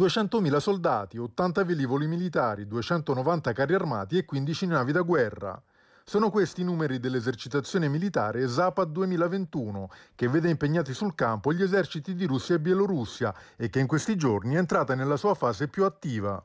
200.000 soldati, 80 velivoli militari, 290 carri armati e 15 navi da guerra. Sono questi i numeri dell'esercitazione militare Zapad 2021, che vede impegnati sul campo gli eserciti di Russia e Bielorussia e che in questi giorni è entrata nella sua fase più attiva.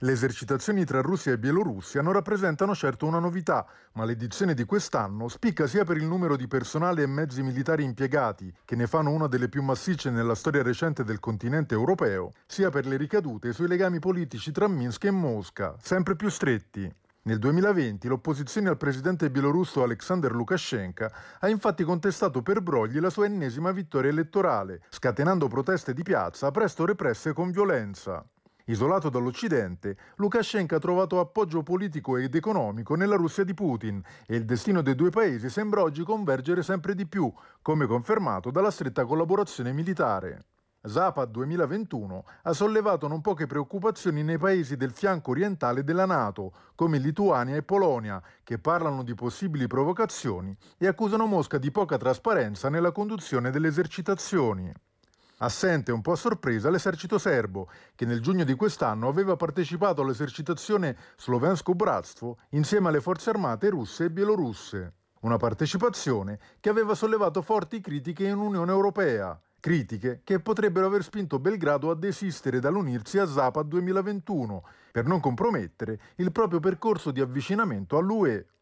Le esercitazioni tra Russia e Bielorussia non rappresentano certo una novità, ma l'edizione di quest'anno spicca sia per il numero di personale e mezzi militari impiegati, che ne fanno una delle più massicce nella storia recente del continente europeo, sia per le ricadute sui legami politici tra Minsk e Mosca, sempre più stretti. Nel 2020 l'opposizione al presidente bielorusso Alexander Lukashenko ha infatti contestato per brogli la sua ennesima vittoria elettorale, scatenando proteste di piazza presto represse con violenza. Isolato dall'Occidente, Lukashenko ha trovato appoggio politico ed economico nella Russia di Putin e il destino dei due paesi sembra oggi convergere sempre di più, come confermato dalla stretta collaborazione militare. Zapad 2021 ha sollevato non poche preoccupazioni nei paesi del fianco orientale della Nato, come Lituania e Polonia, che parlano di possibili provocazioni e accusano Mosca di poca trasparenza nella conduzione delle esercitazioni. Assente un po' a sorpresa l'esercito serbo, che nel giugno di quest'anno aveva partecipato all'esercitazione Slovensko Bratstvo insieme alle forze armate russe e bielorusse. Una partecipazione che aveva sollevato forti critiche in Unione Europea, critiche che potrebbero aver spinto Belgrado a desistere dall'unirsi a Zapad 2021 per non compromettere il proprio percorso di avvicinamento all'UE.